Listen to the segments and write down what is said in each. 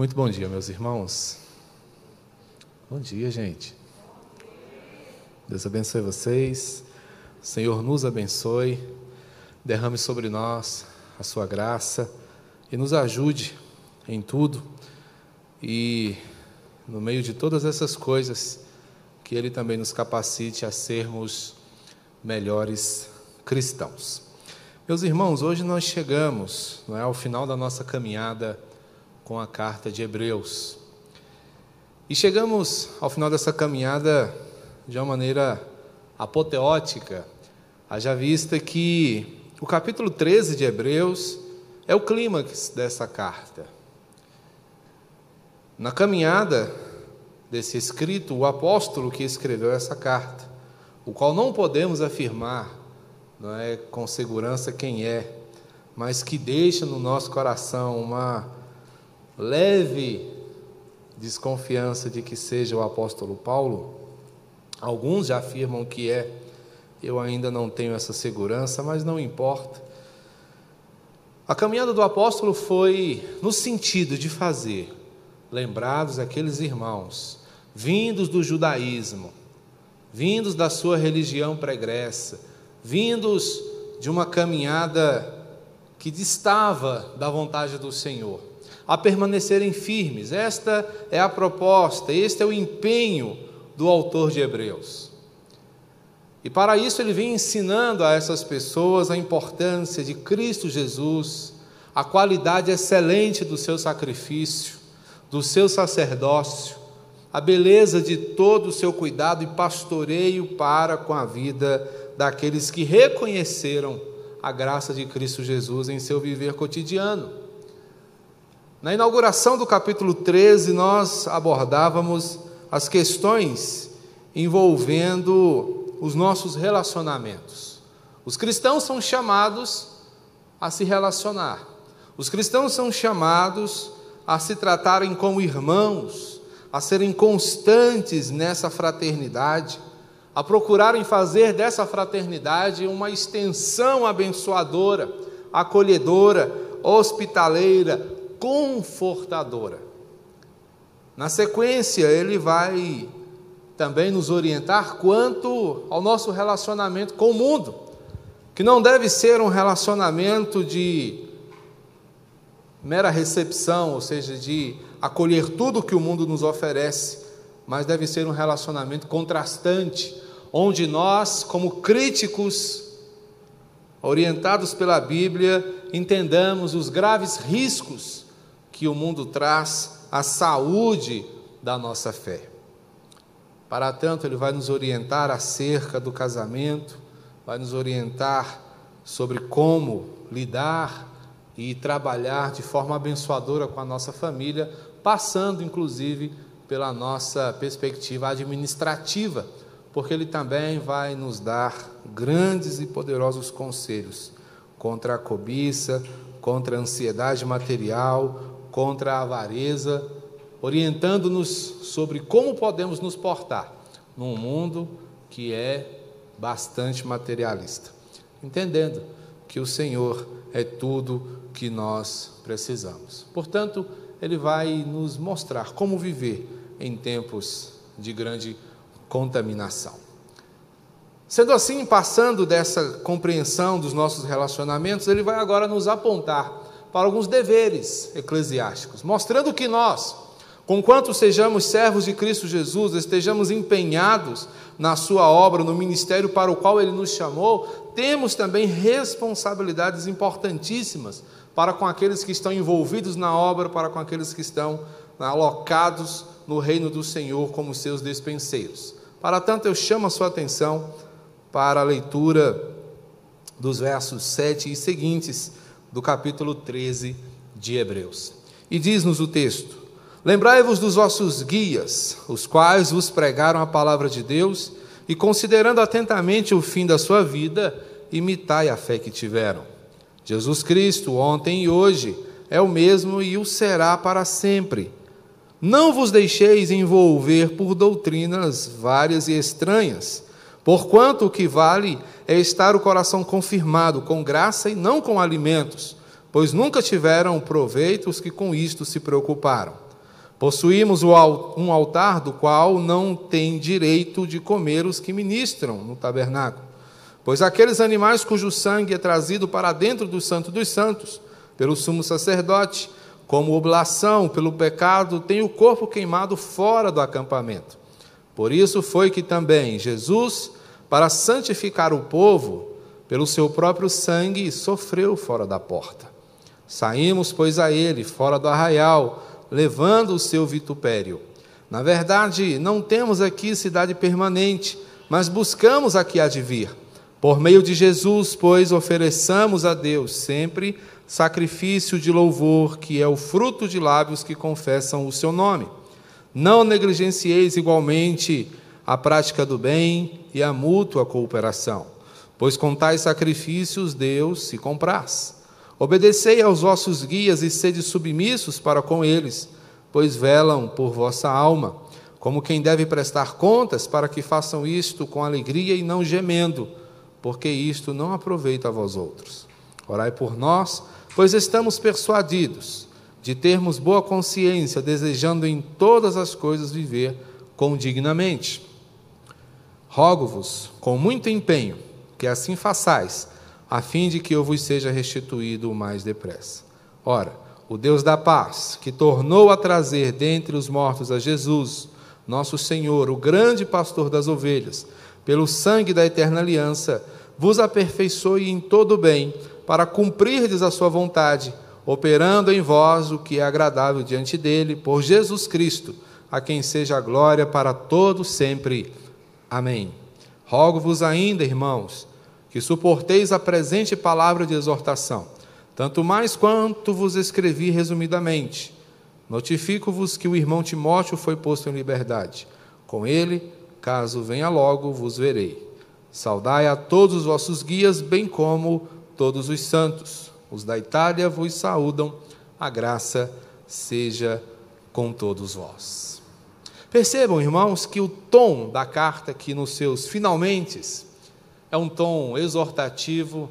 Muito bom dia, meus irmãos. Bom dia, gente. Deus abençoe vocês. O Senhor nos abençoe. Derrame sobre nós a sua graça e nos ajude em tudo. E no meio de todas essas coisas, que Ele também nos capacite a sermos melhores cristãos. Meus irmãos, hoje nós chegamos não é, ao final da nossa caminhada com a carta de Hebreus. E chegamos ao final dessa caminhada de uma maneira apoteótica, haja vista que o capítulo 13 de Hebreus é o clímax dessa carta. Na caminhada desse escrito, o apóstolo que escreveu essa carta, o qual não podemos afirmar, não é com segurança quem é, mas que deixa no nosso coração uma leve desconfiança de que seja o apóstolo Paulo. Alguns já afirmam que é, eu ainda não tenho essa segurança, mas não importa. A caminhada do apóstolo foi no sentido de fazer lembrados aqueles irmãos vindos do judaísmo, vindos da sua religião pregressa, vindos de uma caminhada que distava da vontade do Senhor, a permanecerem firmes. Esta é a proposta, este é o empenho do autor de Hebreus. E para isso ele vem ensinando a essas pessoas a importância de Cristo Jesus, a qualidade excelente do seu sacrifício, do seu sacerdócio, a beleza de todo o seu cuidado e pastoreio para com a vida daqueles que reconheceram a graça de Cristo Jesus em seu viver cotidiano. Na inauguração do capítulo 13, nós abordávamos as questões envolvendo os nossos relacionamentos. Os cristãos são chamados a se relacionar. Os cristãos são chamados a se tratarem como irmãos, a serem constantes nessa fraternidade, a procurarem fazer dessa fraternidade uma extensão abençoadora, acolhedora, hospitaleira, confortadora. Na sequência, ele vai também nos orientar quanto ao nosso relacionamento com o mundo, que não deve ser um relacionamento de mera recepção, ou seja, de acolher tudo que o mundo nos oferece, mas deve ser um relacionamento contrastante, onde nós, como críticos, orientados pela Bíblia, entendamos os graves riscos que o mundo traz à saúde da nossa fé. Para tanto, ele vai nos orientar acerca do casamento, vai nos orientar sobre como lidar e trabalhar de forma abençoadora com a nossa família, passando inclusive pela nossa perspectiva administrativa, porque ele também vai nos dar grandes e poderosos conselhos contra a cobiça, contra a ansiedade material, contra a avareza, orientando-nos sobre como podemos nos portar num mundo que é bastante materialista, entendendo que o Senhor é tudo que nós precisamos. Portanto, ele vai nos mostrar como viver em tempos de grande contaminação. Sendo assim, passando dessa compreensão dos nossos relacionamentos, ele vai agora nos apontar para alguns deveres eclesiásticos, mostrando que nós, conquanto sejamos servos de Cristo Jesus, estejamos empenhados na sua obra, no ministério para o qual ele nos chamou, temos também responsabilidades importantíssimas para com aqueles que estão envolvidos na obra, para com aqueles que estão alocados no reino do Senhor como seus despenseiros. Para tanto, eu chamo a sua atenção para a leitura dos versos 7 e seguintes do capítulo 13 de Hebreus. E diz-nos o texto: Lembrai-vos dos vossos guias, os quais vos pregaram a palavra de Deus, e considerando atentamente o fim da sua vida, imitai a fé que tiveram. Jesus Cristo, ontem e hoje, é o mesmo e o será para sempre. Não vos deixeis envolver por doutrinas várias e estranhas, porquanto o que vale é estar o coração confirmado com graça e não com alimentos, pois nunca tiveram proveito os que com isto se preocuparam. Possuímos um altar do qual não tem direito de comer os que ministram no tabernáculo. Pois aqueles animais cujo sangue é trazido para dentro do Santo dos Santos, pelo sumo sacerdote, como oblação pelo pecado, tem o corpo queimado fora do acampamento. Por isso foi que também Jesus, para santificar o povo, pelo seu próprio sangue, sofreu fora da porta. Saímos, pois, a ele, fora do arraial, levando o seu vitupério. Na verdade, não temos aqui cidade permanente, mas buscamos a que há de vir. Por meio de Jesus, pois, ofereçamos a Deus sempre sacrifício de louvor, que é o fruto de lábios que confessam o seu nome. Não negligencieis igualmente a prática do bem e a mútua cooperação, pois com tais sacrifícios Deus se compraz. Obedecei aos vossos guias e sede submissos para com eles, pois velam por vossa alma, como quem deve prestar contas, para que façam isto com alegria e não gemendo porque isto não aproveita a vós outros. Orai por nós, pois estamos persuadidos de termos boa consciência, desejando em todas as coisas viver condignamente. Rogo-vos, com muito empenho, que assim façais, a fim de que eu vos seja restituído o mais depressa. Ora, o Deus da paz, que tornou a trazer dentre os mortos a Jesus, nosso Senhor, o grande pastor das ovelhas, pelo sangue da eterna aliança, vos aperfeiçoe em todo bem, para cumprirdes a sua vontade, operando em vós o que é agradável diante dele, por Jesus Cristo, a quem seja a glória para todos sempre. Amém. Rogo-vos ainda, irmãos, que suporteis a presente palavra de exortação, tanto mais quanto vos escrevi resumidamente. Notifico-vos que o irmão Timóteo foi posto em liberdade. Com ele Caso venha logo, vos verei. Saudai a todos os vossos guias, bem como todos os santos. Os da Itália vos saúdam. A graça seja com todos vós. Percebam, irmãos, que o tom da carta aqui nos seus finalmente é um tom exortativo,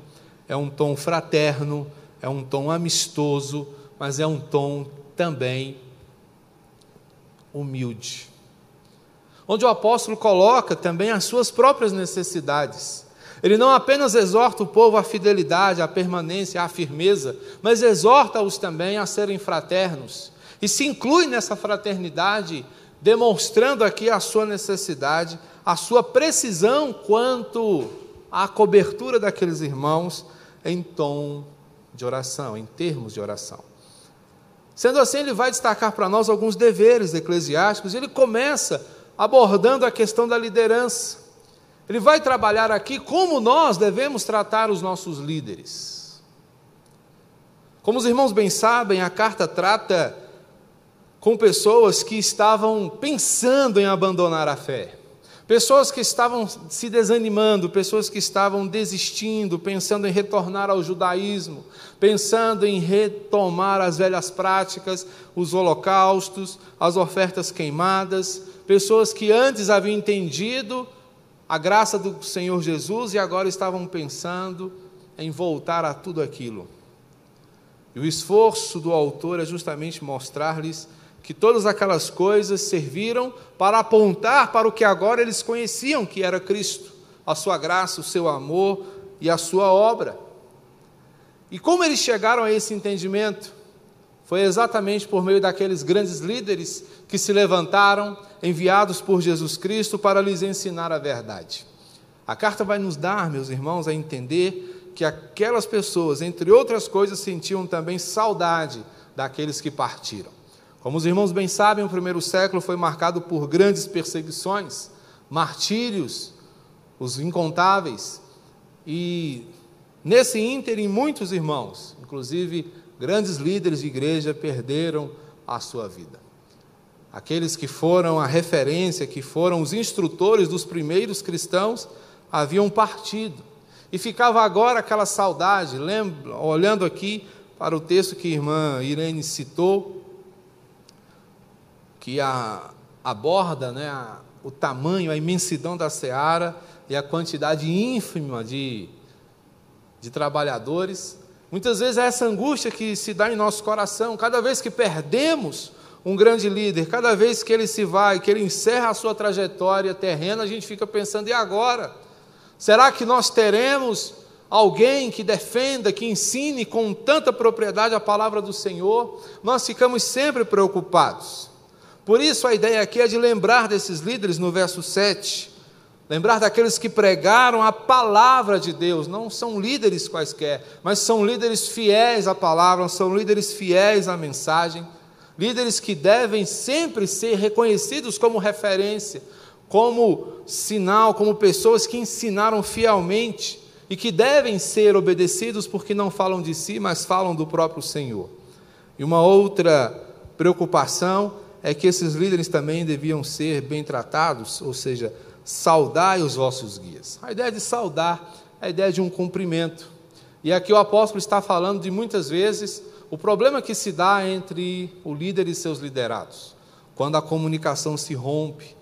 é um tom fraterno, é um tom amistoso, mas é um tom também humilde onde o apóstolo coloca também as suas próprias necessidades. Ele não apenas exorta o povo à fidelidade, à permanência, à firmeza, mas exorta-os também a serem fraternos. E se inclui nessa fraternidade, demonstrando aqui a sua necessidade, a sua precisão quanto à cobertura daqueles irmãos em tom de oração, em termos de oração. Sendo assim, ele vai destacar para nós alguns deveres eclesiásticos, ele começa abordando a questão da liderança. Ele vai trabalhar aqui como nós devemos tratar os nossos líderes. Como os irmãos bem sabem, a carta trata com pessoas que estavam pensando em abandonar a fé. Pessoas que estavam se desanimando, pessoas que estavam desistindo, pensando em retornar ao judaísmo, pensando em retomar as velhas práticas, os holocaustos, as ofertas queimadas, pessoas que antes haviam entendido a graça do Senhor Jesus e agora estavam pensando em voltar a tudo aquilo. E o esforço do autor é justamente mostrar-lhes que todas aquelas coisas serviram para apontar para o que agora eles conheciam que era Cristo, a sua graça, o seu amor e a sua obra. E como eles chegaram a esse entendimento? Foi exatamente por meio daqueles grandes líderes que se levantaram, enviados por Jesus Cristo para lhes ensinar a verdade. A carta vai nos dar, meus irmãos, a entender que aquelas pessoas, entre outras coisas, sentiam também saudade daqueles que partiram. Como os irmãos bem sabem, o primeiro século foi marcado por grandes perseguições, martírios, os incontáveis, e nesse ínterim, muitos irmãos, inclusive grandes líderes de igreja perderam a sua vida. Aqueles que foram a referência, que foram os instrutores dos primeiros cristãos, haviam partido. E ficava agora aquela saudade, lembra, olhando aqui para o texto que a irmã Irene citou, que a, aborda né, a, o tamanho, a imensidão da seara e a quantidade ínfima de, de trabalhadores. Muitas vezes é essa angústia que se dá em nosso coração, cada vez que perdemos um grande líder, cada vez que ele se vai, que ele encerra a sua trajetória terrena, a gente fica pensando, e agora? Será que nós teremos alguém que defenda, que ensine com tanta propriedade a palavra do Senhor? Nós ficamos sempre preocupados. Por isso a ideia aqui é de lembrar desses líderes no verso 7. Lembrar daqueles que pregaram a palavra de Deus, não são líderes quaisquer, mas são líderes fiéis à palavra, são líderes fiéis à mensagem líderes que devem sempre ser reconhecidos como referência, como sinal, como pessoas que ensinaram fielmente e que devem ser obedecidos porque não falam de si, mas falam do próprio Senhor. E uma outra preocupação é que esses líderes também deviam ser bem tratados, ou seja, saudai os vossos guias. A ideia de saudar é a ideia de um cumprimento. E aqui o apóstolo está falando de muitas vezes o problema que se dá entre o líder e seus liderados, quando a comunicação se rompe,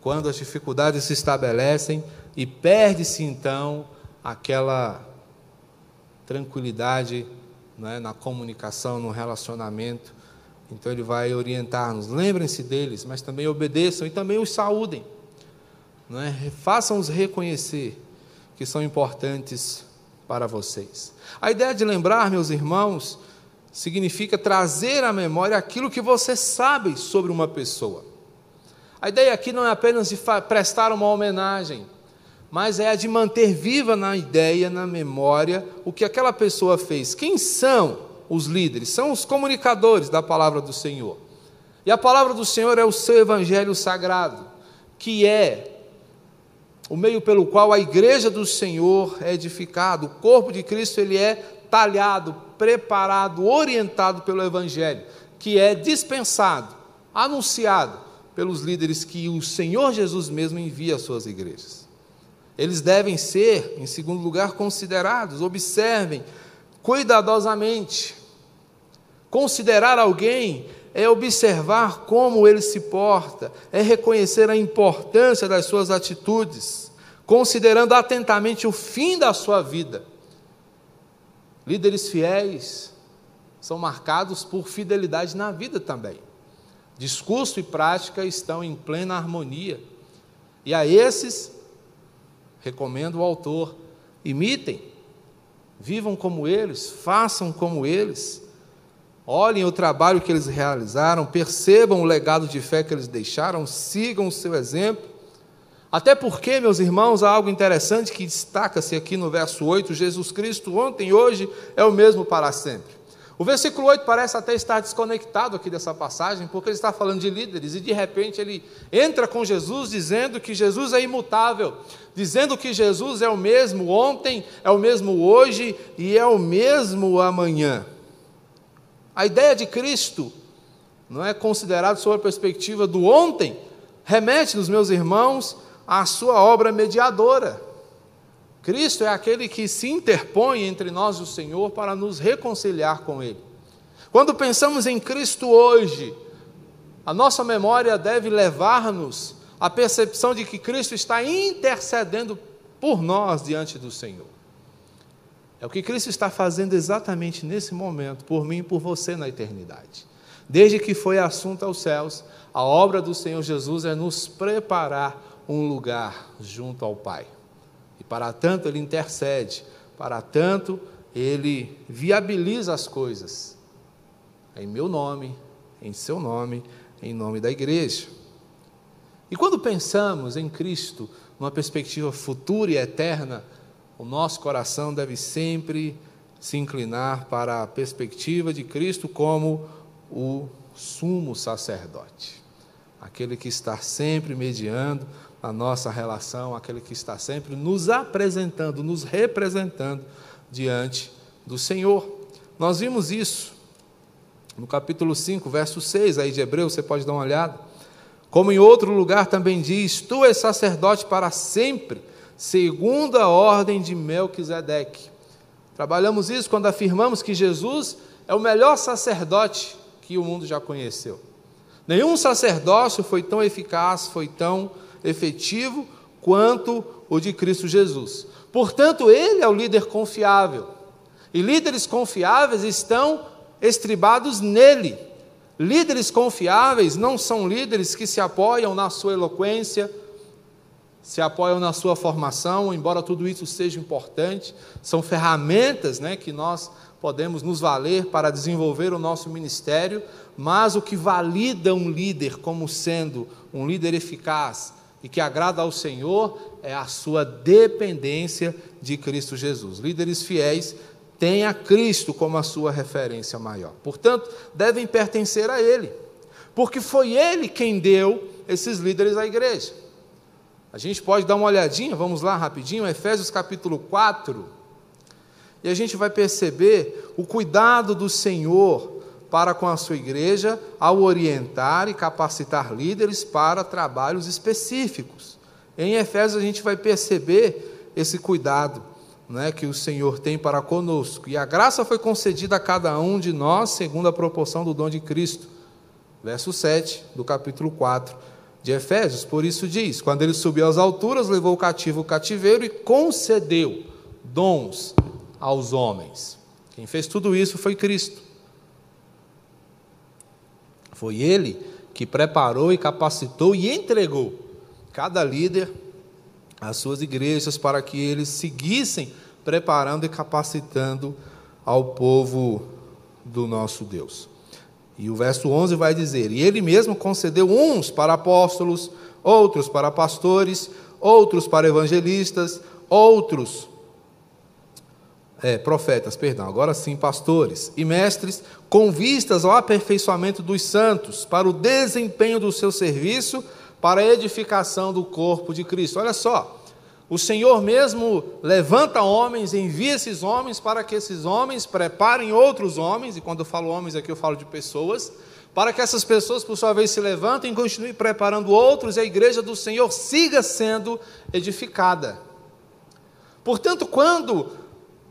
quando as dificuldades se estabelecem e perde-se então aquela tranquilidade né, na comunicação, no relacionamento. Então ele vai orientar-nos. Lembrem-se deles, mas também obedeçam e também os saúdem. Né? Façam-os reconhecer que são importantes para vocês. A ideia de lembrar, meus irmãos, significa trazer à memória aquilo que você sabe sobre uma pessoa. A ideia aqui não é apenas de prestar uma homenagem, mas é a de manter viva na ideia, na memória, o que aquela pessoa fez. Quem são os líderes? São os comunicadores da palavra do Senhor. E a palavra do Senhor é o seu evangelho sagrado, que é o meio pelo qual a igreja do Senhor é edificada. O corpo de Cristo ele é talhado, preparado, orientado pelo Evangelho, que é dispensado, anunciado pelos líderes que o Senhor Jesus mesmo envia às suas igrejas. Eles devem ser, em segundo lugar, considerados, observem cuidadosamente. Considerar alguém é observar como ele se porta, é reconhecer a importância das suas atitudes, considerando atentamente o fim da sua vida Líderes fiéis são marcados por fidelidade na vida também. Discurso e prática estão em plena harmonia. E a esses, recomendo o autor, imitem, vivam como eles, façam como eles, olhem o trabalho que eles realizaram, percebam o legado de fé que eles deixaram, sigam o seu exemplo até porque, meus irmãos, há algo interessante que destaca-se aqui no verso 8: Jesus Cristo ontem hoje é o mesmo para sempre. O versículo 8 parece até estar desconectado aqui dessa passagem, porque ele está falando de líderes e de repente ele entra com Jesus dizendo que Jesus é imutável, dizendo que Jesus é o mesmo ontem, é o mesmo hoje e é o mesmo amanhã. A ideia de Cristo não é considerado sob a perspectiva do ontem, remete nos meus irmãos a sua obra mediadora. Cristo é aquele que se interpõe entre nós e o Senhor para nos reconciliar com Ele. Quando pensamos em Cristo hoje, a nossa memória deve levar-nos à percepção de que Cristo está intercedendo por nós diante do Senhor. É o que Cristo está fazendo exatamente nesse momento, por mim e por você na eternidade. Desde que foi assunto aos céus, a obra do Senhor Jesus é nos preparar um lugar junto ao Pai. E para tanto ele intercede, para tanto ele viabiliza as coisas. Em meu nome, em seu nome, em nome da igreja. E quando pensamos em Cristo, numa perspectiva futura e eterna, o nosso coração deve sempre se inclinar para a perspectiva de Cristo como o sumo sacerdote, aquele que está sempre mediando a nossa relação, aquele que está sempre nos apresentando, nos representando diante do Senhor. Nós vimos isso no capítulo 5, verso 6 aí de Hebreus, você pode dar uma olhada. Como em outro lugar também diz: Tu és sacerdote para sempre, segundo a ordem de Melquisedeque. Trabalhamos isso quando afirmamos que Jesus é o melhor sacerdote que o mundo já conheceu. Nenhum sacerdócio foi tão eficaz, foi tão efetivo quanto o de Cristo Jesus. Portanto, ele é o líder confiável. E líderes confiáveis estão estribados nele. Líderes confiáveis não são líderes que se apoiam na sua eloquência, se apoiam na sua formação, embora tudo isso seja importante, são ferramentas né, que nós podemos nos valer para desenvolver o nosso ministério, mas o que valida um líder como sendo um líder eficaz e que agrada ao Senhor é a sua dependência de Cristo Jesus. Líderes fiéis têm a Cristo como a sua referência maior. Portanto, devem pertencer a Ele, porque foi Ele quem deu esses líderes à igreja. A gente pode dar uma olhadinha, vamos lá rapidinho, Efésios capítulo 4, e a gente vai perceber o cuidado do Senhor para com a sua igreja ao orientar e capacitar líderes para trabalhos específicos. Em Efésios a gente vai perceber esse cuidado né, que o Senhor tem para conosco. E a graça foi concedida a cada um de nós segundo a proporção do dom de Cristo. Verso 7 do capítulo 4 de Efésios, por isso diz: quando ele subiu às alturas, levou o cativo o cativeiro e concedeu dons aos homens. Quem fez tudo isso foi Cristo. Foi ele que preparou e capacitou e entregou cada líder às suas igrejas para que eles seguissem preparando e capacitando ao povo do nosso Deus. E o verso 11 vai dizer: E ele mesmo concedeu uns para apóstolos, outros para pastores, outros para evangelistas, outros é, profetas, perdão, agora sim pastores e mestres, com vistas ao aperfeiçoamento dos santos, para o desempenho do seu serviço, para a edificação do corpo de Cristo. Olha só, o Senhor mesmo levanta homens, envia esses homens para que esses homens preparem outros homens, e quando eu falo homens aqui eu falo de pessoas, para que essas pessoas, por sua vez, se levantem e continuem preparando outros e a igreja do Senhor siga sendo edificada. Portanto, quando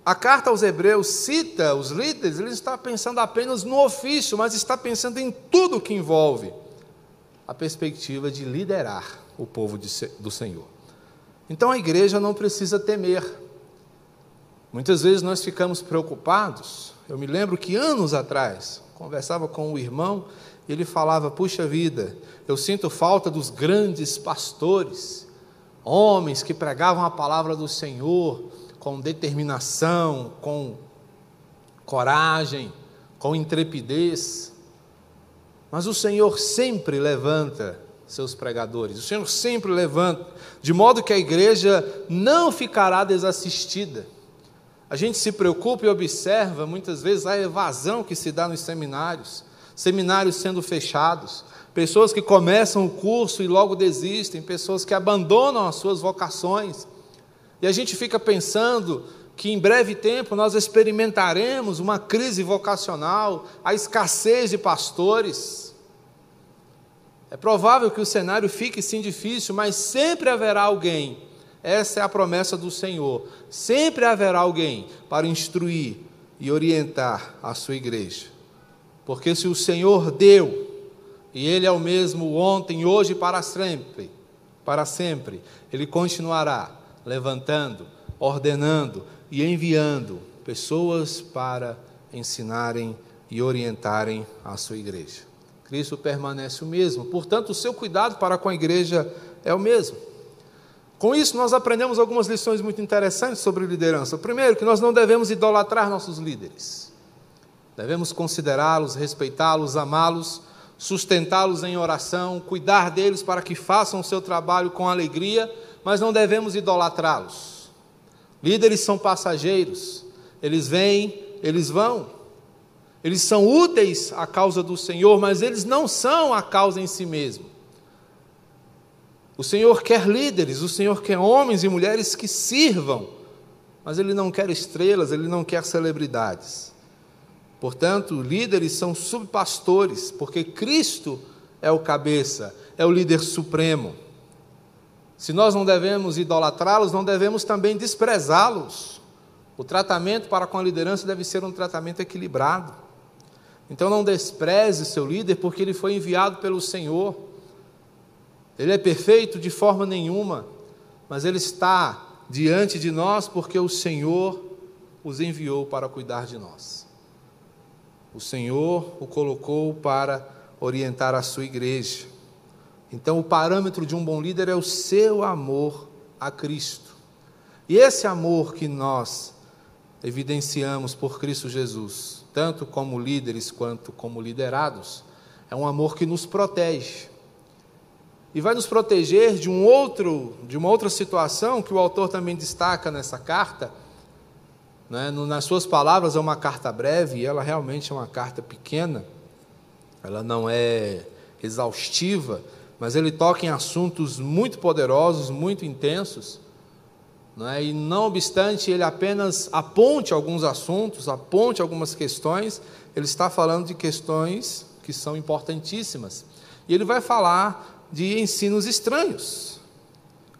a carta aos Hebreus cita os líderes, ele está pensando apenas no ofício, mas está pensando em tudo que envolve a perspectiva de liderar o povo do Senhor. Então a igreja não precisa temer. Muitas vezes nós ficamos preocupados. Eu me lembro que anos atrás, conversava com um irmão e ele falava: Puxa vida, eu sinto falta dos grandes pastores, homens que pregavam a palavra do Senhor com determinação, com coragem, com intrepidez. Mas o Senhor sempre levanta seus pregadores. O Senhor sempre levanta, de modo que a igreja não ficará desassistida. A gente se preocupa e observa muitas vezes a evasão que se dá nos seminários, seminários sendo fechados, pessoas que começam o curso e logo desistem, pessoas que abandonam as suas vocações. E a gente fica pensando que em breve tempo nós experimentaremos uma crise vocacional, a escassez de pastores. É provável que o cenário fique sim difícil, mas sempre haverá alguém. Essa é a promessa do Senhor. Sempre haverá alguém para instruir e orientar a sua igreja. Porque se o Senhor deu, e Ele é o mesmo ontem, hoje e para sempre, para sempre, Ele continuará levantando, ordenando e enviando pessoas para ensinarem e orientarem a sua igreja. Cristo permanece o mesmo. Portanto, o seu cuidado para com a igreja é o mesmo. Com isso, nós aprendemos algumas lições muito interessantes sobre liderança. Primeiro, que nós não devemos idolatrar nossos líderes. Devemos considerá-los, respeitá-los, amá-los, sustentá-los em oração, cuidar deles para que façam o seu trabalho com alegria, mas não devemos idolatrá-los. Líderes são passageiros, eles vêm, eles vão. Eles são úteis à causa do Senhor, mas eles não são a causa em si mesmo. O Senhor quer líderes, o Senhor quer homens e mulheres que sirvam, mas Ele não quer estrelas, Ele não quer celebridades. Portanto, líderes são subpastores, porque Cristo é o cabeça, é o líder supremo. Se nós não devemos idolatrá-los, não devemos também desprezá-los. O tratamento para com a liderança deve ser um tratamento equilibrado. Então não despreze seu líder, porque ele foi enviado pelo Senhor. Ele é perfeito de forma nenhuma, mas ele está diante de nós porque o Senhor os enviou para cuidar de nós. O Senhor o colocou para orientar a sua igreja. Então, o parâmetro de um bom líder é o seu amor a Cristo. E esse amor que nós evidenciamos por Cristo Jesus, tanto como líderes quanto como liderados, é um amor que nos protege. E vai nos proteger de um outro, de uma outra situação que o autor também destaca nessa carta. Né? Nas suas palavras é uma carta breve e ela realmente é uma carta pequena. Ela não é exaustiva, mas ele toca em assuntos muito poderosos, muito intensos. Né? E não obstante ele apenas aponte alguns assuntos, aponte algumas questões, ele está falando de questões que são importantíssimas. E ele vai falar de ensinos estranhos.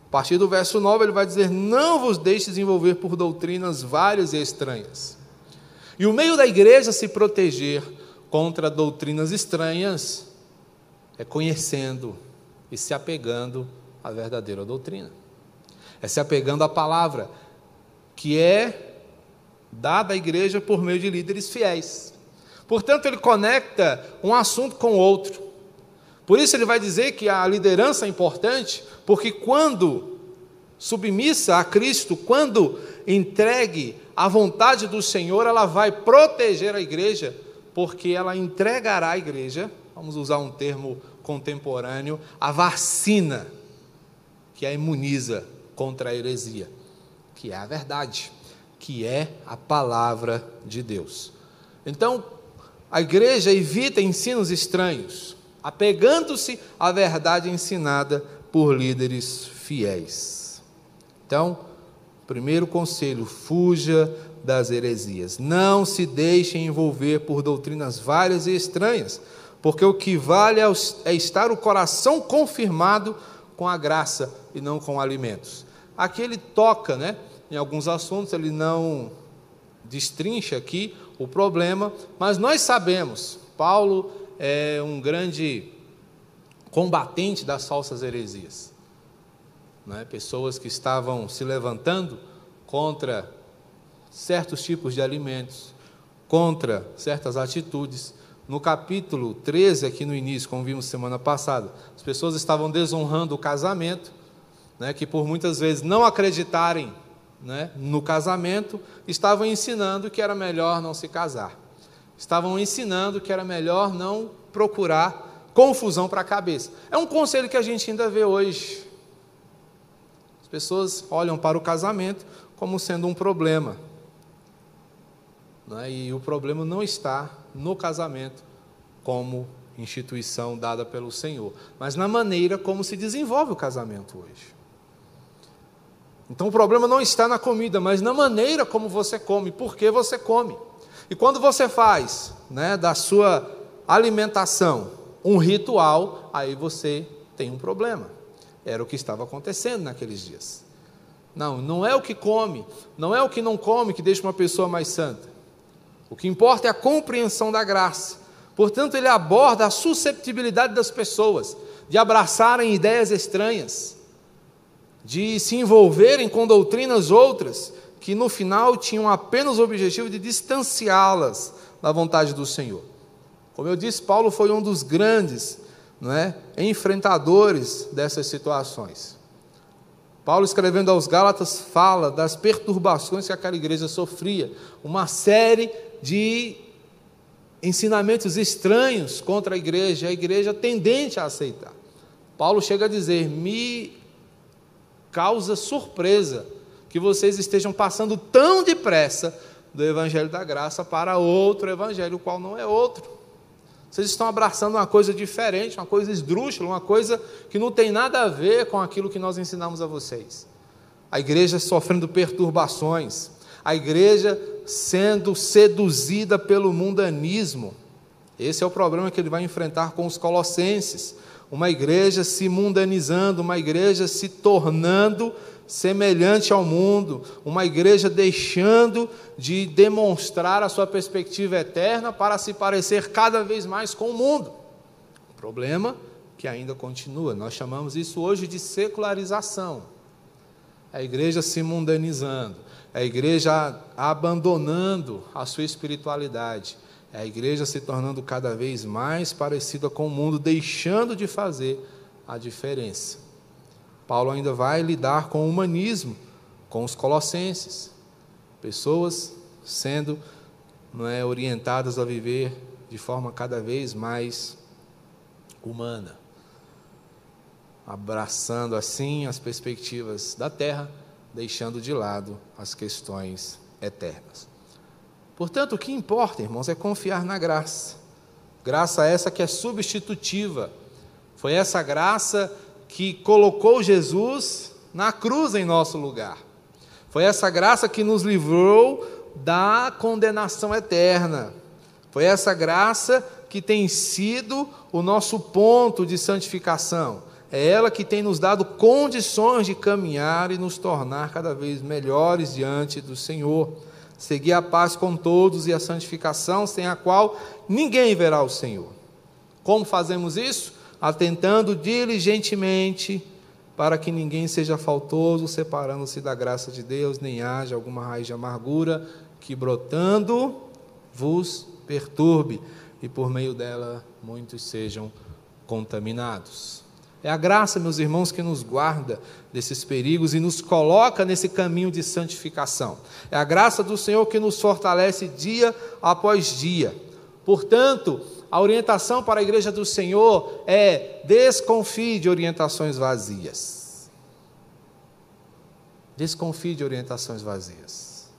A partir do verso 9, ele vai dizer: Não vos deixes envolver por doutrinas várias e estranhas. E o meio da igreja se proteger contra doutrinas estranhas é conhecendo e se apegando à verdadeira doutrina. É se apegando à palavra, que é dada à igreja por meio de líderes fiéis. Portanto, ele conecta um assunto com o outro. Por isso, ele vai dizer que a liderança é importante, porque quando submissa a Cristo, quando entregue à vontade do Senhor, ela vai proteger a igreja, porque ela entregará à igreja, vamos usar um termo contemporâneo, a vacina que a imuniza contra a heresia, que é a verdade, que é a palavra de Deus. Então, a igreja evita ensinos estranhos, apegando-se à verdade ensinada por líderes fiéis. Então, primeiro conselho: fuja das heresias. Não se deixe envolver por doutrinas várias e estranhas, porque o que vale é, é estar o coração confirmado com a graça e não com alimentos. Aqui ele toca né, em alguns assuntos, ele não destrincha aqui o problema, mas nós sabemos, Paulo é um grande combatente das falsas heresias. Né? Pessoas que estavam se levantando contra certos tipos de alimentos, contra certas atitudes. No capítulo 13, aqui no início, como vimos semana passada, as pessoas estavam desonrando o casamento, né, que por muitas vezes não acreditarem né, no casamento, estavam ensinando que era melhor não se casar. Estavam ensinando que era melhor não procurar confusão para a cabeça. É um conselho que a gente ainda vê hoje. As pessoas olham para o casamento como sendo um problema. Né, e o problema não está no casamento como instituição dada pelo Senhor, mas na maneira como se desenvolve o casamento hoje. Então o problema não está na comida, mas na maneira como você come, por que você come. E quando você faz né, da sua alimentação um ritual, aí você tem um problema. Era o que estava acontecendo naqueles dias. Não, não é o que come, não é o que não come que deixa uma pessoa mais santa. O que importa é a compreensão da graça. Portanto, ele aborda a susceptibilidade das pessoas de abraçarem ideias estranhas de se envolverem com doutrinas outras que no final tinham apenas o objetivo de distanciá-las da vontade do Senhor. Como eu disse, Paulo foi um dos grandes não é, enfrentadores dessas situações. Paulo, escrevendo aos Gálatas, fala das perturbações que aquela igreja sofria, uma série de ensinamentos estranhos contra a igreja, a igreja tendente a aceitar. Paulo chega a dizer: Me causa surpresa que vocês estejam passando tão depressa do Evangelho da Graça para outro Evangelho, o qual não é outro. Vocês estão abraçando uma coisa diferente, uma coisa esdrúxula, uma coisa que não tem nada a ver com aquilo que nós ensinamos a vocês. A igreja sofrendo perturbações, a igreja sendo seduzida pelo mundanismo. Esse é o problema que ele vai enfrentar com os colossenses uma igreja se mundanizando, uma igreja se tornando semelhante ao mundo, uma igreja deixando de demonstrar a sua perspectiva eterna para se parecer cada vez mais com o mundo. Problema que ainda continua, nós chamamos isso hoje de secularização. A igreja se mundanizando, a igreja abandonando a sua espiritualidade, a igreja se tornando cada vez mais parecida com o mundo, deixando de fazer a diferença. Paulo ainda vai lidar com o humanismo, com os colossenses, pessoas sendo não é, orientadas a viver de forma cada vez mais humana, abraçando assim as perspectivas da terra, deixando de lado as questões eternas. Portanto, o que importa, irmãos, é confiar na graça. Graça essa que é substitutiva. Foi essa graça que colocou Jesus na cruz em nosso lugar. Foi essa graça que nos livrou da condenação eterna. Foi essa graça que tem sido o nosso ponto de santificação. É ela que tem nos dado condições de caminhar e nos tornar cada vez melhores diante do Senhor. Seguir a paz com todos e a santificação, sem a qual ninguém verá o Senhor. Como fazemos isso? Atentando diligentemente para que ninguém seja faltoso, separando-se da graça de Deus, nem haja alguma raiz de amargura que brotando vos perturbe e por meio dela muitos sejam contaminados. É a graça, meus irmãos, que nos guarda desses perigos e nos coloca nesse caminho de santificação. É a graça do Senhor que nos fortalece dia após dia. Portanto, a orientação para a igreja do Senhor é desconfie de orientações vazias. Desconfie de orientações vazias.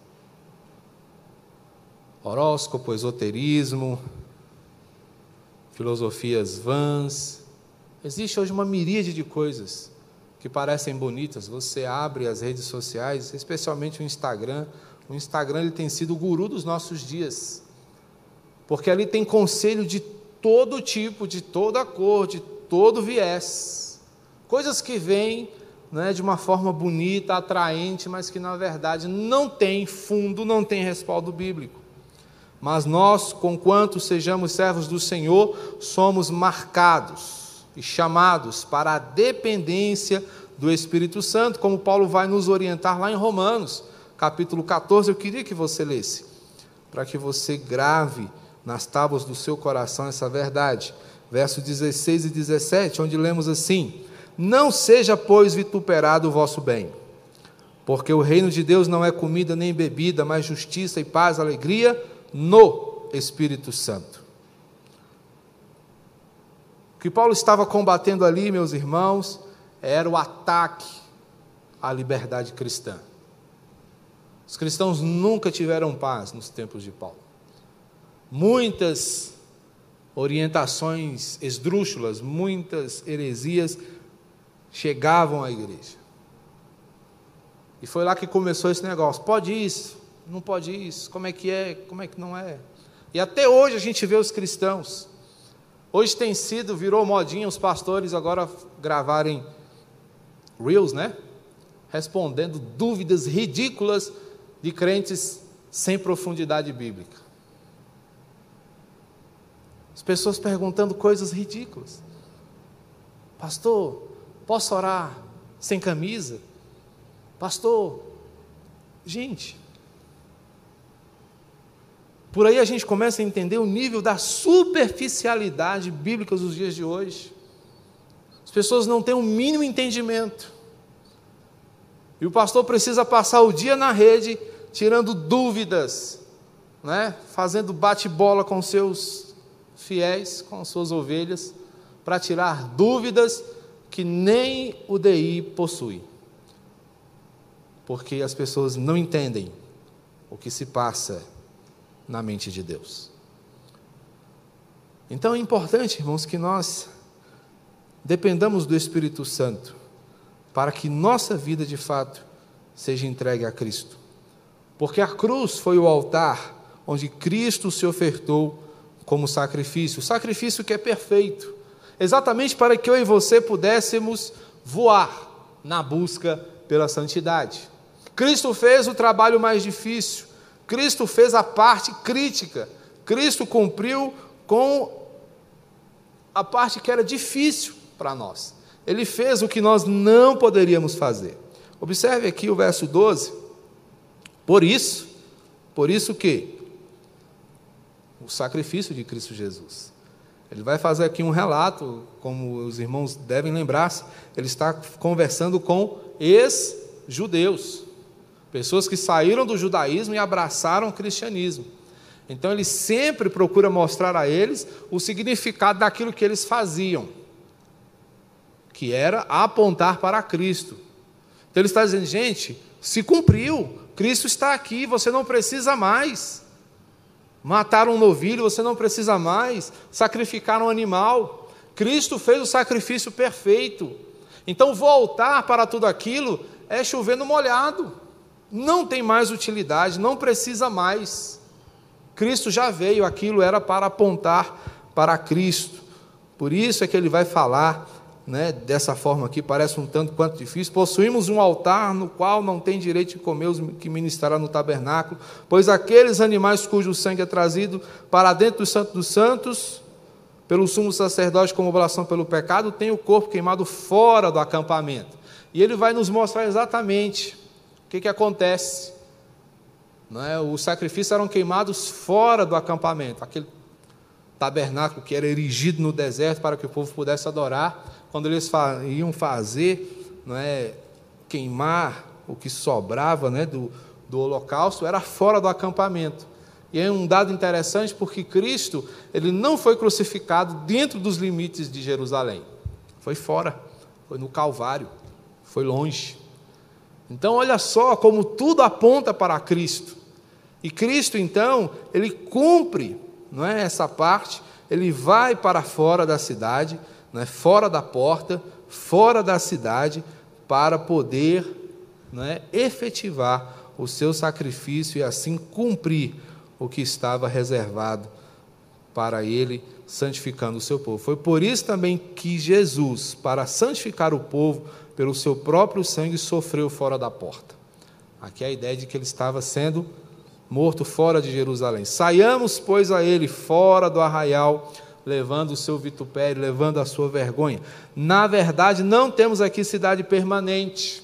Horóscopo, esoterismo, filosofias vãs. Existe hoje uma miríade de coisas que parecem bonitas. Você abre as redes sociais, especialmente o Instagram. O Instagram ele tem sido o guru dos nossos dias. Porque ali tem conselho de todo tipo, de toda cor, de todo viés. Coisas que vêm né, de uma forma bonita, atraente, mas que na verdade não tem fundo, não tem respaldo bíblico. Mas nós, conquanto sejamos servos do Senhor, somos marcados e chamados para a dependência do Espírito Santo, como Paulo vai nos orientar lá em Romanos, capítulo 14. Eu queria que você lesse, para que você grave nas tábuas do seu coração essa verdade. Versos 16 e 17, onde lemos assim: Não seja, pois, vituperado o vosso bem, porque o reino de Deus não é comida nem bebida, mas justiça e paz, alegria no Espírito Santo. Que Paulo estava combatendo ali, meus irmãos, era o ataque à liberdade cristã. Os cristãos nunca tiveram paz nos tempos de Paulo. Muitas orientações esdrúxulas, muitas heresias chegavam à igreja. E foi lá que começou esse negócio. Pode isso, não pode isso, como é que é, como é que não é. E até hoje a gente vê os cristãos. Hoje tem sido, virou modinha os pastores agora gravarem reels, né? Respondendo dúvidas ridículas de crentes sem profundidade bíblica. As pessoas perguntando coisas ridículas. Pastor, posso orar sem camisa? Pastor, gente, por aí a gente começa a entender o nível da superficialidade bíblica dos dias de hoje. As pessoas não têm o um mínimo entendimento. E o pastor precisa passar o dia na rede tirando dúvidas, né? fazendo bate-bola com seus fiéis, com suas ovelhas, para tirar dúvidas que nem o DI possui. Porque as pessoas não entendem o que se passa na mente de Deus. Então é importante, irmãos, que nós dependamos do Espírito Santo para que nossa vida de fato seja entregue a Cristo. Porque a cruz foi o altar onde Cristo se ofertou como sacrifício, sacrifício que é perfeito, exatamente para que eu e você pudéssemos voar na busca pela santidade. Cristo fez o trabalho mais difícil, Cristo fez a parte crítica. Cristo cumpriu com a parte que era difícil para nós. Ele fez o que nós não poderíamos fazer. Observe aqui o verso 12. Por isso, por isso que o sacrifício de Cristo Jesus. Ele vai fazer aqui um relato, como os irmãos devem lembrar-se, ele está conversando com ex-judeus, pessoas que saíram do judaísmo e abraçaram o cristianismo. Então ele sempre procura mostrar a eles o significado daquilo que eles faziam, que era apontar para Cristo. Então ele está dizendo, gente, se cumpriu, Cristo está aqui, você não precisa mais matar um novilho, você não precisa mais sacrificar um animal. Cristo fez o sacrifício perfeito. Então voltar para tudo aquilo é chover no molhado. Não tem mais utilidade, não precisa mais. Cristo já veio, aquilo era para apontar para Cristo. Por isso é que ele vai falar né, dessa forma aqui, parece um tanto quanto difícil. Possuímos um altar no qual não tem direito de comer os que ministrará no tabernáculo, pois aqueles animais cujo sangue é trazido para dentro do Santo dos Santos, pelo sumo sacerdote como oblação pelo pecado, tem o corpo queimado fora do acampamento. E ele vai nos mostrar exatamente o que, que acontece. Não é? Os sacrifícios eram queimados fora do acampamento, aquele tabernáculo que era erigido no deserto para que o povo pudesse adorar quando eles iam fazer, não é, queimar o que sobrava né, do, do holocausto, era fora do acampamento. E é um dado interessante porque Cristo ele não foi crucificado dentro dos limites de Jerusalém. Foi fora, foi no Calvário, foi longe. Então, olha só como tudo aponta para Cristo. E Cristo, então, ele cumpre não é, essa parte, ele vai para fora da cidade, né, fora da porta, fora da cidade, para poder né, efetivar o seu sacrifício e assim cumprir o que estava reservado para ele, santificando o seu povo. Foi por isso também que Jesus, para santificar o povo, pelo seu próprio sangue, sofreu fora da porta. Aqui é a ideia de que ele estava sendo morto fora de Jerusalém. Saiamos, pois, a ele fora do arraial levando o seu vitupério, levando a sua vergonha. Na verdade, não temos aqui cidade permanente.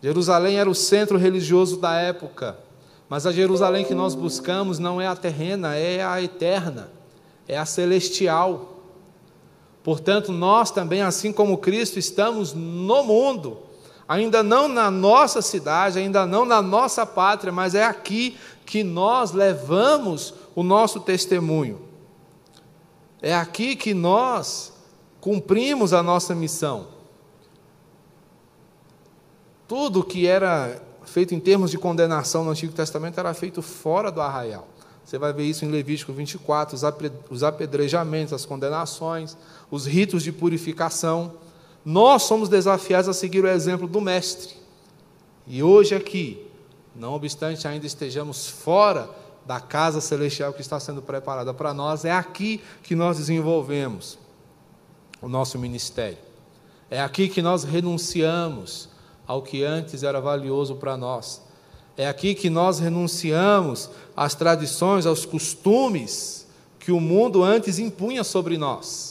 Jerusalém era o centro religioso da época, mas a Jerusalém que nós buscamos não é a terrena, é a eterna, é a celestial. Portanto, nós também, assim como Cristo, estamos no mundo, ainda não na nossa cidade, ainda não na nossa pátria, mas é aqui que nós levamos o nosso testemunho. É aqui que nós cumprimos a nossa missão. Tudo que era feito em termos de condenação no Antigo Testamento era feito fora do arraial. Você vai ver isso em Levítico 24, os apedrejamentos, as condenações, os ritos de purificação. Nós somos desafiados a seguir o exemplo do Mestre. E hoje aqui, não obstante ainda estejamos fora da casa celestial que está sendo preparada para nós, é aqui que nós desenvolvemos o nosso ministério. É aqui que nós renunciamos ao que antes era valioso para nós. É aqui que nós renunciamos às tradições, aos costumes que o mundo antes impunha sobre nós.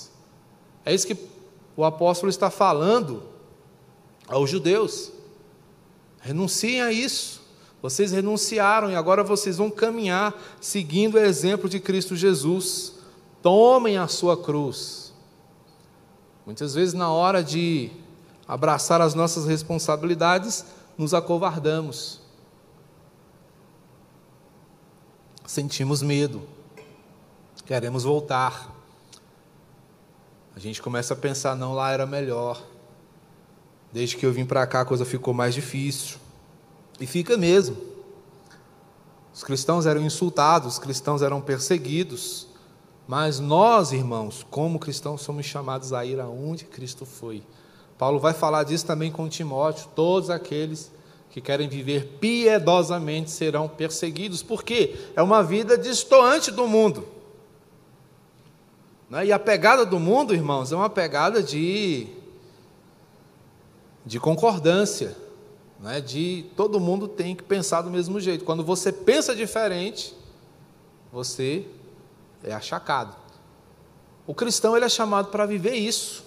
É isso que o apóstolo está falando aos judeus. Renunciem a isso. Vocês renunciaram e agora vocês vão caminhar seguindo o exemplo de Cristo Jesus. Tomem a sua cruz. Muitas vezes, na hora de abraçar as nossas responsabilidades, nos acovardamos. Sentimos medo, queremos voltar. A gente começa a pensar: não, lá era melhor. Desde que eu vim para cá, a coisa ficou mais difícil. E fica mesmo. Os cristãos eram insultados, os cristãos eram perseguidos, mas nós, irmãos, como cristãos, somos chamados a ir aonde Cristo foi. Paulo vai falar disso também com Timóteo: todos aqueles que querem viver piedosamente serão perseguidos, porque é uma vida distoante do mundo. Né? E a pegada do mundo, irmãos, é uma pegada de, de concordância né, de todo mundo tem que pensar do mesmo jeito. Quando você pensa diferente, você é achacado. O cristão ele é chamado para viver isso.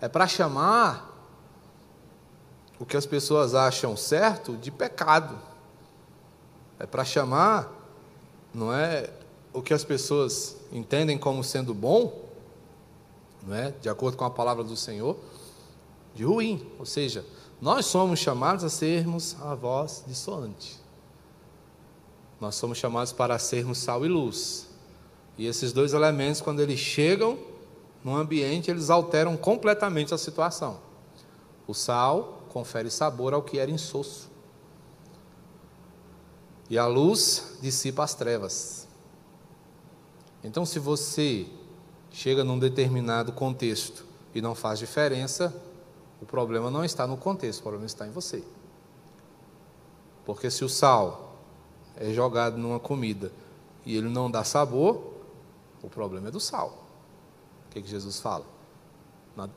É para chamar o que as pessoas acham certo de pecado. É para chamar não é o que as pessoas entendem como sendo bom, não é? De acordo com a palavra do Senhor, de ruim. Ou seja, nós somos chamados a sermos a voz dissonante. Nós somos chamados para sermos sal e luz. E esses dois elementos, quando eles chegam no ambiente, eles alteram completamente a situação. O sal confere sabor ao que era insosso. E a luz dissipa as trevas. Então, se você chega num determinado contexto e não faz diferença, o problema não está no contexto, o problema está em você. Porque se o sal é jogado numa comida e ele não dá sabor, o problema é do sal. O que, que Jesus fala?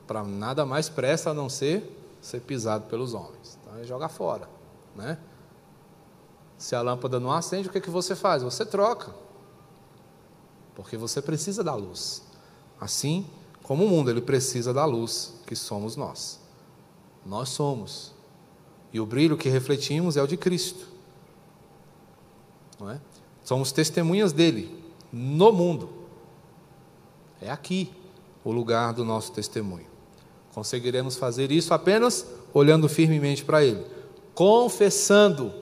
Para nada mais presta a não ser ser pisado pelos homens. Então é jogar fora. Né? Se a lâmpada não acende, o que, que você faz? Você troca. Porque você precisa da luz. Assim como o mundo, ele precisa da luz, que somos nós. Nós somos. E o brilho que refletimos é o de Cristo. Não é? Somos testemunhas dele no mundo. É aqui o lugar do nosso testemunho. Conseguiremos fazer isso apenas olhando firmemente para ele, confessando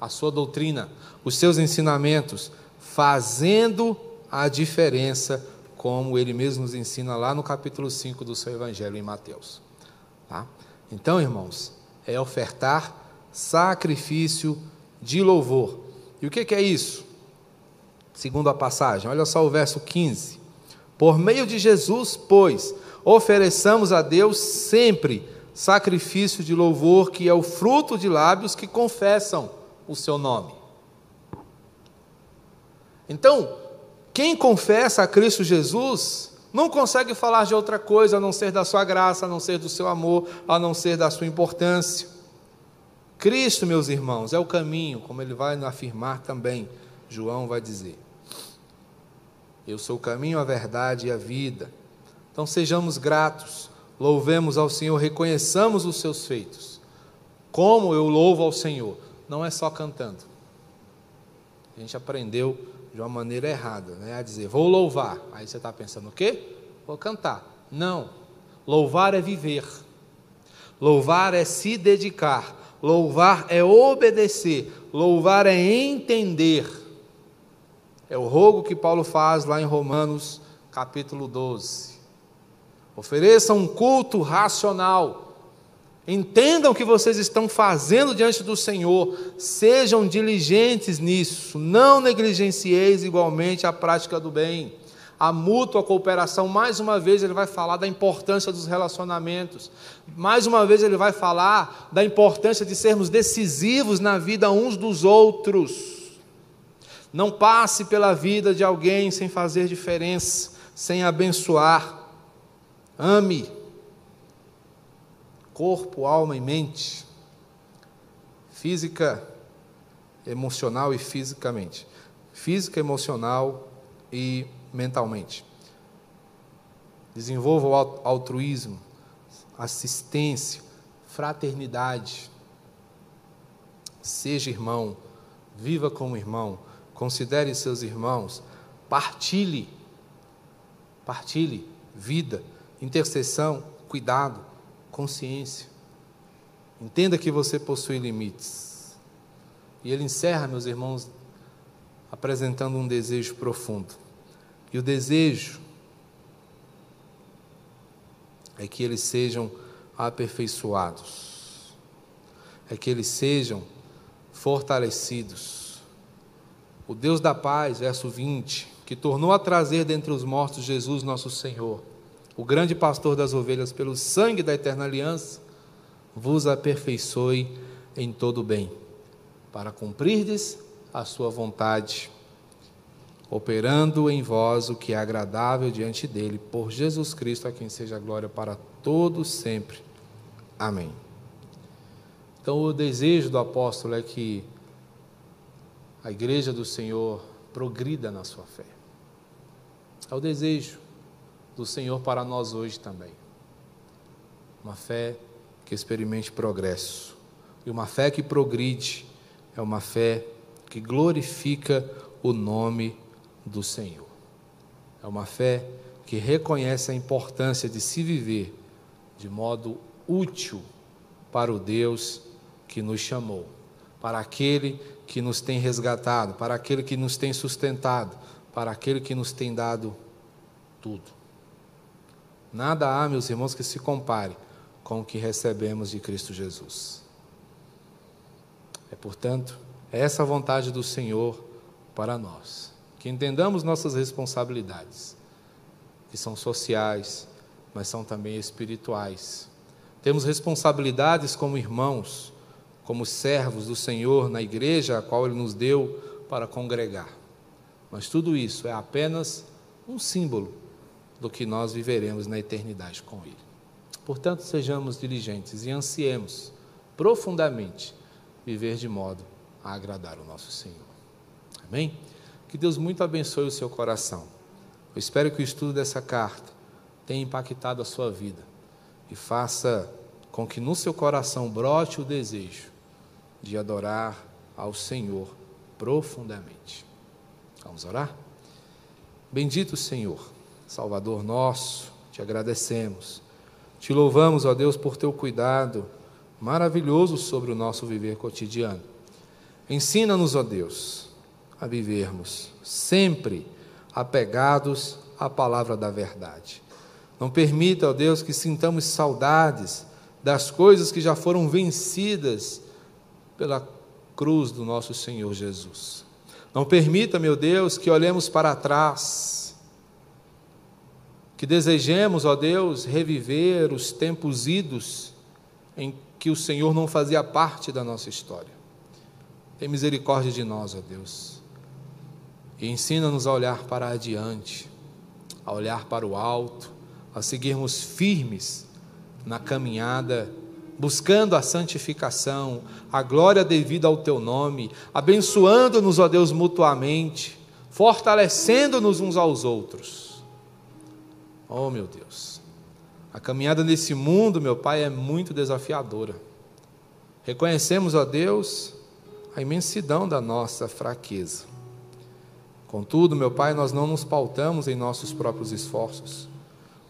a sua doutrina, os seus ensinamentos, fazendo a diferença, como ele mesmo nos ensina lá no capítulo 5 do seu Evangelho em Mateus. Tá? Então, irmãos, é ofertar sacrifício de louvor. E o que é isso? Segundo a passagem, olha só o verso 15. Por meio de Jesus, pois, ofereçamos a Deus sempre sacrifício de louvor, que é o fruto de lábios que confessam o seu nome. Então, quem confessa a Cristo Jesus não consegue falar de outra coisa a não ser da sua graça, a não ser do seu amor, a não ser da sua importância. Cristo, meus irmãos, é o caminho, como ele vai afirmar também, João vai dizer. Eu sou o caminho, a verdade e a vida. Então sejamos gratos, louvemos ao Senhor, reconheçamos os seus feitos. Como eu louvo ao Senhor? Não é só cantando. A gente aprendeu de uma maneira errada, né? a dizer, vou louvar. Aí você está pensando o quê? Vou cantar. Não. Louvar é viver. Louvar é se dedicar. Louvar é obedecer. Louvar é entender. É o rogo que Paulo faz lá em Romanos, capítulo 12. Ofereça um culto racional Entendam o que vocês estão fazendo diante do Senhor, sejam diligentes nisso, não negligencieis igualmente a prática do bem. A mútua cooperação, mais uma vez, ele vai falar da importância dos relacionamentos, mais uma vez, ele vai falar da importância de sermos decisivos na vida uns dos outros. Não passe pela vida de alguém sem fazer diferença, sem abençoar. Ame corpo, alma e mente, física, emocional e fisicamente, física, emocional e mentalmente. Desenvolva o altruísmo, assistência, fraternidade. Seja irmão, viva como irmão, considere seus irmãos, partilhe, partilhe vida, intercessão, cuidado, consciência. Entenda que você possui limites. E ele encerra, meus irmãos, apresentando um desejo profundo. E o desejo é que eles sejam aperfeiçoados, é que eles sejam fortalecidos. O Deus da paz, verso 20, que tornou a trazer dentre os mortos Jesus, nosso Senhor o grande pastor das ovelhas, pelo sangue da eterna aliança, vos aperfeiçoe em todo bem, para cumprirdes a sua vontade, operando em vós o que é agradável diante dele, por Jesus Cristo, a quem seja glória para todos sempre. Amém. Então, o desejo do apóstolo é que a igreja do Senhor progrida na sua fé. É o desejo do Senhor para nós hoje também. Uma fé que experimente progresso. E uma fé que progride é uma fé que glorifica o nome do Senhor. É uma fé que reconhece a importância de se viver de modo útil para o Deus que nos chamou, para aquele que nos tem resgatado, para aquele que nos tem sustentado, para aquele que nos tem dado tudo. Nada há, meus irmãos, que se compare com o que recebemos de Cristo Jesus. É, portanto, essa a vontade do Senhor para nós. Que entendamos nossas responsabilidades, que são sociais, mas são também espirituais. Temos responsabilidades como irmãos, como servos do Senhor na igreja a qual Ele nos deu para congregar. Mas tudo isso é apenas um símbolo do que nós viveremos na eternidade com Ele. Portanto, sejamos diligentes e ansiemos profundamente viver de modo a agradar o nosso Senhor. Amém? Que Deus muito abençoe o seu coração. Eu espero que o estudo dessa carta tenha impactado a sua vida e faça com que no seu coração brote o desejo de adorar ao Senhor profundamente. Vamos orar? Bendito Senhor Salvador nosso, te agradecemos. Te louvamos, ó Deus, por teu cuidado maravilhoso sobre o nosso viver cotidiano. Ensina-nos, ó Deus, a vivermos sempre apegados à palavra da verdade. Não permita, ó Deus, que sintamos saudades das coisas que já foram vencidas pela cruz do nosso Senhor Jesus. Não permita, meu Deus, que olhemos para trás que desejemos, ó Deus, reviver os tempos idos em que o Senhor não fazia parte da nossa história. Tem misericórdia de nós, ó Deus, e ensina-nos a olhar para adiante, a olhar para o alto, a seguirmos firmes na caminhada, buscando a santificação, a glória devida ao Teu nome, abençoando-nos, ó Deus, mutuamente, fortalecendo-nos uns aos outros Oh, meu Deus. A caminhada nesse mundo, meu Pai, é muito desafiadora. Reconhecemos, ó Deus, a imensidão da nossa fraqueza. Contudo, meu Pai, nós não nos pautamos em nossos próprios esforços.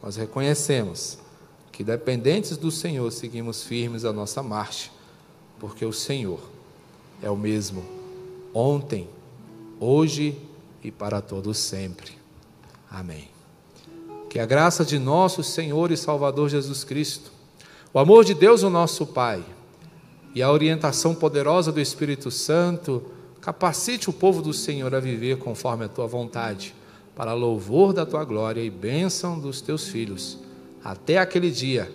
Nós reconhecemos que, dependentes do Senhor, seguimos firmes a nossa marcha, porque o Senhor é o mesmo ontem, hoje e para todos sempre. Amém. Que a graça de nosso Senhor e Salvador Jesus Cristo, o amor de Deus, o nosso Pai, e a orientação poderosa do Espírito Santo capacite o povo do Senhor a viver conforme a tua vontade, para louvor da tua glória e bênção dos teus filhos, até aquele dia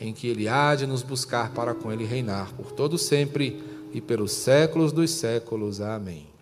em que Ele há de nos buscar para com Ele reinar por todo sempre e pelos séculos dos séculos. Amém.